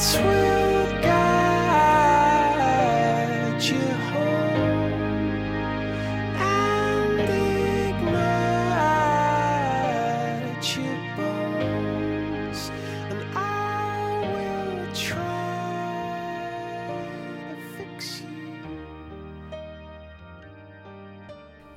sweet.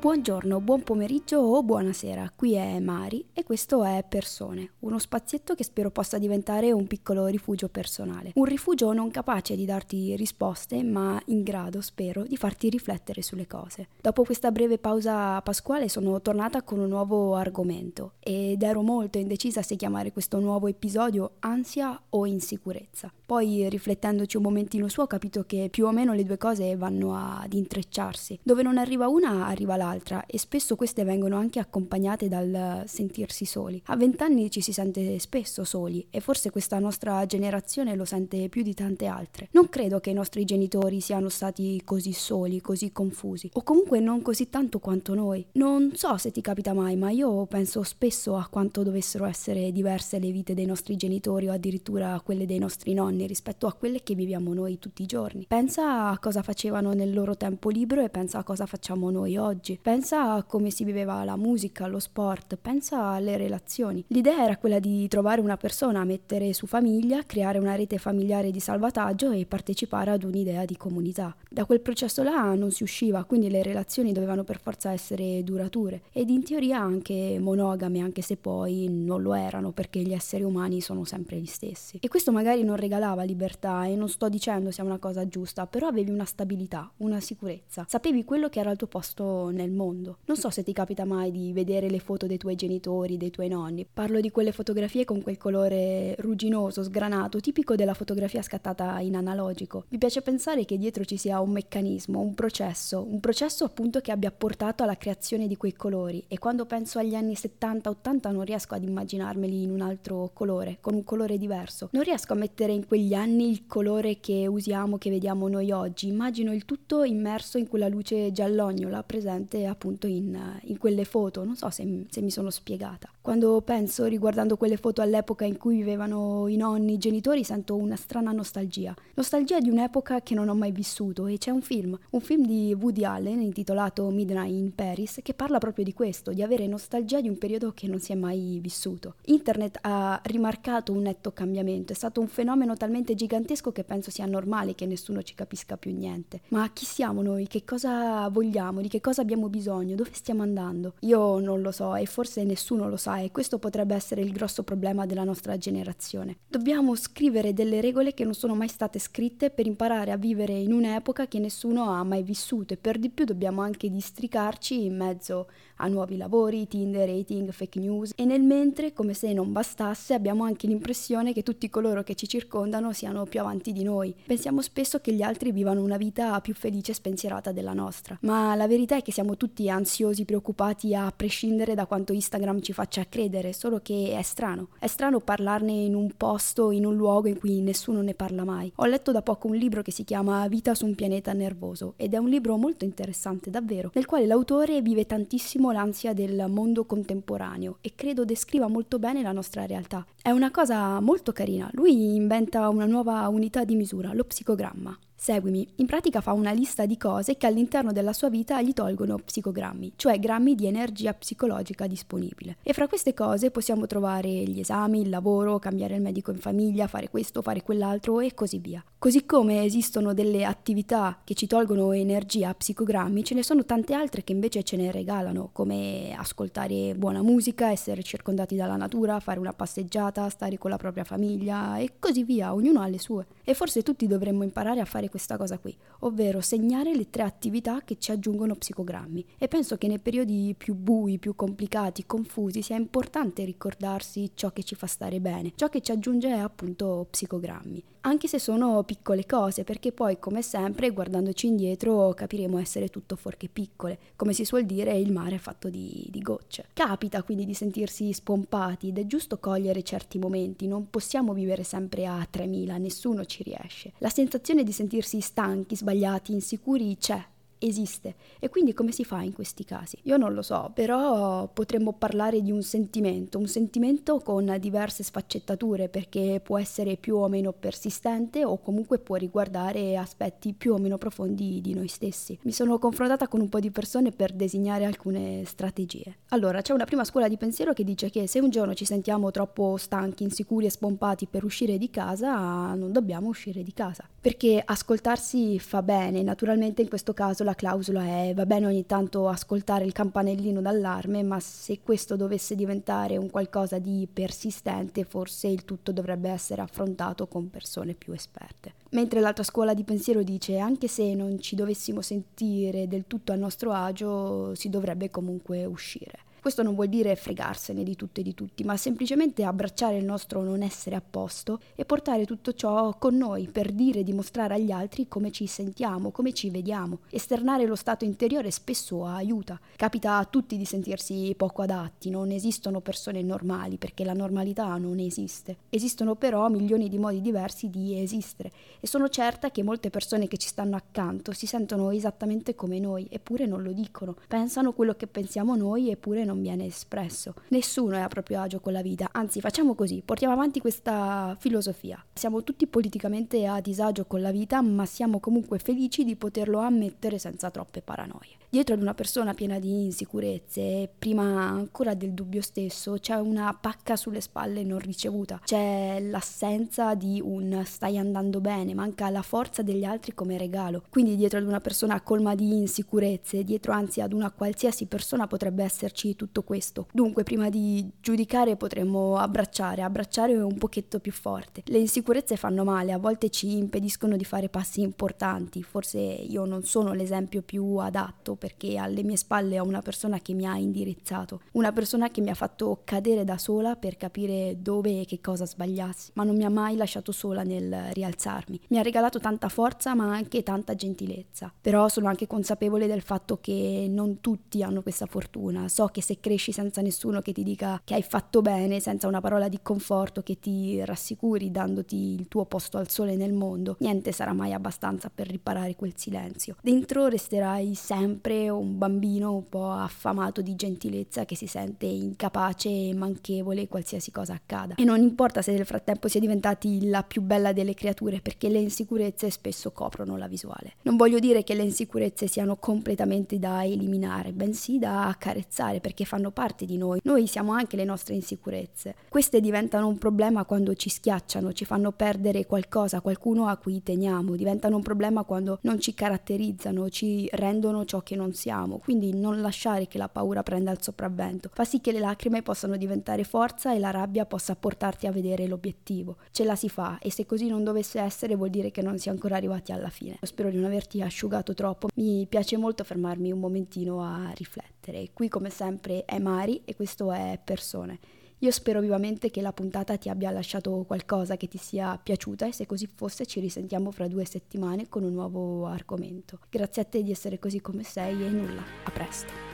Buongiorno, buon pomeriggio o buonasera, qui è Mari e questo è Persone, uno spazietto che spero possa diventare un piccolo rifugio personale. Un rifugio non capace di darti risposte, ma in grado, spero, di farti riflettere sulle cose. Dopo questa breve pausa pasquale sono tornata con un nuovo argomento ed ero molto indecisa se chiamare questo nuovo episodio ansia o insicurezza. Poi riflettendoci un momentino su ho capito che più o meno le due cose vanno ad intrecciarsi. Dove non arriva una arriva l'altra e spesso queste vengono anche accompagnate dal sentirsi soli. A vent'anni ci si sente spesso soli e forse questa nostra generazione lo sente più di tante altre. Non credo che i nostri genitori siano stati così soli, così confusi o comunque non così tanto quanto noi. Non so se ti capita mai, ma io penso spesso a quanto dovessero essere diverse le vite dei nostri genitori o addirittura quelle dei nostri nonni rispetto a quelle che viviamo noi tutti i giorni. Pensa a cosa facevano nel loro tempo libero e pensa a cosa facciamo noi oggi. Pensa a come si viveva la musica, lo sport, pensa alle relazioni. L'idea era quella di trovare una persona, mettere su famiglia, creare una rete familiare di salvataggio e partecipare ad un'idea di comunità. Da quel processo là non si usciva, quindi le relazioni dovevano per forza essere durature ed in teoria anche monogame, anche se poi non lo erano perché gli esseri umani sono sempre gli stessi. E questo magari non regalava libertà e non sto dicendo sia una cosa giusta, però avevi una stabilità, una sicurezza. Sapevi quello che era il tuo posto nel mondo. Non so se ti capita mai di vedere le foto dei tuoi genitori, dei tuoi nonni. Parlo di quelle fotografie con quel colore rugginoso, sgranato, tipico della fotografia scattata in analogico. Mi piace pensare che dietro ci sia un meccanismo, un processo, un processo appunto che abbia portato alla creazione di quei colori e quando penso agli anni 70-80 non riesco ad immaginarmeli in un altro colore, con un colore diverso. Non riesco a mettere in quegli anni il colore che usiamo, che vediamo noi oggi. Immagino il tutto immerso in quella luce giallognola presente appunto in, in quelle foto. Non so se, se mi sono spiegata. Quando penso, riguardando quelle foto all'epoca in cui vivevano i nonni, i genitori, sento una strana nostalgia. Nostalgia di un'epoca che non ho mai vissuto e c'è un film, un film di Woody Allen intitolato Midnight in Paris che parla proprio di questo, di avere nostalgia di un periodo che non si è mai vissuto. Internet ha rimarcato un netto cambiamento, è stato un fenomeno talmente gigantesco che penso sia normale che nessuno ci capisca più niente. Ma chi siamo noi? Che cosa vogliamo? Di che cosa abbiamo bisogno? Dove stiamo andando? Io non lo so e forse nessuno lo sa e questo potrebbe essere il grosso problema della nostra generazione. Dobbiamo scrivere delle regole che non sono mai state scritte per imparare a vivere in un'epoca che nessuno ha mai vissuto e per di più dobbiamo anche districarci in mezzo a nuovi lavori, Tinder, rating, fake news e nel mentre, come se non bastasse, abbiamo anche l'impressione che tutti coloro che ci circondano siano più avanti di noi. Pensiamo spesso che gli altri vivano una vita più felice e spensierata della nostra, ma la verità è che siamo tutti ansiosi, preoccupati a prescindere da quanto Instagram ci faccia credere, solo che è strano. È strano parlarne in un posto, in un luogo in cui nessuno ne parla mai. Ho letto da poco un libro che si chiama Vita su un pianeta nervoso ed è un libro molto interessante, davvero, nel quale l'autore vive tantissimo l'ansia del mondo contemporaneo e credo descriva molto bene la nostra realtà. È una cosa molto carina. Lui inventa una nuova unità di misura, lo psicogramma. Seguimi, in pratica fa una lista di cose che all'interno della sua vita gli tolgono psicogrammi, cioè grammi di energia psicologica disponibile. E fra queste cose possiamo trovare gli esami, il lavoro, cambiare il medico in famiglia, fare questo, fare quell'altro e così via. Così come esistono delle attività che ci tolgono energia psicogrammi, ce ne sono tante altre che invece ce ne regalano, come ascoltare buona musica, essere circondati dalla natura, fare una passeggiata, stare con la propria famiglia e così via, ognuno ha le sue. E forse tutti dovremmo imparare a fare questa cosa qui, ovvero segnare le tre attività che ci aggiungono psicogrammi. E penso che nei periodi più bui, più complicati, confusi, sia importante ricordarsi ciò che ci fa stare bene, ciò che ci aggiunge appunto psicogrammi. Anche se sono piccole cose, perché poi, come sempre, guardandoci indietro, capiremo essere tutto fuorché piccole. Come si suol dire, il mare è fatto di, di gocce. Capita quindi di sentirsi spompati ed è giusto cogliere certi momenti, non possiamo vivere sempre a 3000, nessuno ci riesce. La sensazione di sentirsi stanchi, sbagliati, insicuri c'è esiste. E quindi come si fa in questi casi? Io non lo so, però potremmo parlare di un sentimento, un sentimento con diverse sfaccettature perché può essere più o meno persistente o comunque può riguardare aspetti più o meno profondi di noi stessi. Mi sono confrontata con un po' di persone per disegnare alcune strategie. Allora, c'è una prima scuola di pensiero che dice che se un giorno ci sentiamo troppo stanchi, insicuri e spompati per uscire di casa, non dobbiamo uscire di casa. Perché ascoltarsi fa bene, naturalmente in questo caso la clausola è va bene ogni tanto ascoltare il campanellino d'allarme, ma se questo dovesse diventare un qualcosa di persistente, forse il tutto dovrebbe essere affrontato con persone più esperte. Mentre l'altra scuola di pensiero dice anche se non ci dovessimo sentire del tutto a nostro agio, si dovrebbe comunque uscire. Questo non vuol dire fregarsene di tutto e di tutti, ma semplicemente abbracciare il nostro non essere a posto e portare tutto ciò con noi per dire e dimostrare agli altri come ci sentiamo, come ci vediamo. Esternare lo stato interiore spesso aiuta. Capita a tutti di sentirsi poco adatti, non esistono persone normali perché la normalità non esiste. Esistono però milioni di modi diversi di esistere e sono certa che molte persone che ci stanno accanto si sentono esattamente come noi, eppure non lo dicono. Pensano quello che pensiamo noi eppure non non viene espresso. Nessuno è a proprio agio con la vita, anzi facciamo così, portiamo avanti questa filosofia. Siamo tutti politicamente a disagio con la vita, ma siamo comunque felici di poterlo ammettere senza troppe paranoie. Dietro ad una persona piena di insicurezze, prima ancora del dubbio stesso, c'è una pacca sulle spalle non ricevuta, c'è l'assenza di un stai andando bene, manca la forza degli altri come regalo. Quindi dietro ad una persona colma di insicurezze, dietro anzi ad una qualsiasi persona potrebbe esserci tutto questo. Dunque, prima di giudicare potremmo abbracciare, abbracciare un pochetto più forte. Le insicurezze fanno male, a volte ci impediscono di fare passi importanti, forse io non sono l'esempio più adatto perché alle mie spalle ho una persona che mi ha indirizzato, una persona che mi ha fatto cadere da sola per capire dove e che cosa sbagliassi, ma non mi ha mai lasciato sola nel rialzarmi. Mi ha regalato tanta forza ma anche tanta gentilezza. Però sono anche consapevole del fatto che non tutti hanno questa fortuna. So che se cresci senza nessuno che ti dica che hai fatto bene, senza una parola di conforto che ti rassicuri dandoti il tuo posto al sole nel mondo, niente sarà mai abbastanza per riparare quel silenzio. Dentro resterai sempre un bambino un po' affamato di gentilezza che si sente incapace e manchevole qualsiasi cosa accada. E non importa se nel frattempo si è diventati la più bella delle creature perché le insicurezze spesso coprono la visuale. Non voglio dire che le insicurezze siano completamente da eliminare, bensì da accarezzare perché fanno parte di noi. Noi siamo anche le nostre insicurezze. Queste diventano un problema quando ci schiacciano, ci fanno perdere qualcosa, qualcuno a cui teniamo, diventano un problema quando non ci caratterizzano, ci rendono ciò che non siamo, quindi non lasciare che la paura prenda il sopravvento, fa sì che le lacrime possano diventare forza e la rabbia possa portarti a vedere l'obiettivo. Ce la si fa e se così non dovesse essere vuol dire che non si è ancora arrivati alla fine. Spero di non averti asciugato troppo, mi piace molto fermarmi un momentino a riflettere. Qui come sempre è Mari e questo è Persone. Io spero vivamente che la puntata ti abbia lasciato qualcosa che ti sia piaciuta e se così fosse ci risentiamo fra due settimane con un nuovo argomento. Grazie a te di essere così come sei e nulla, a presto.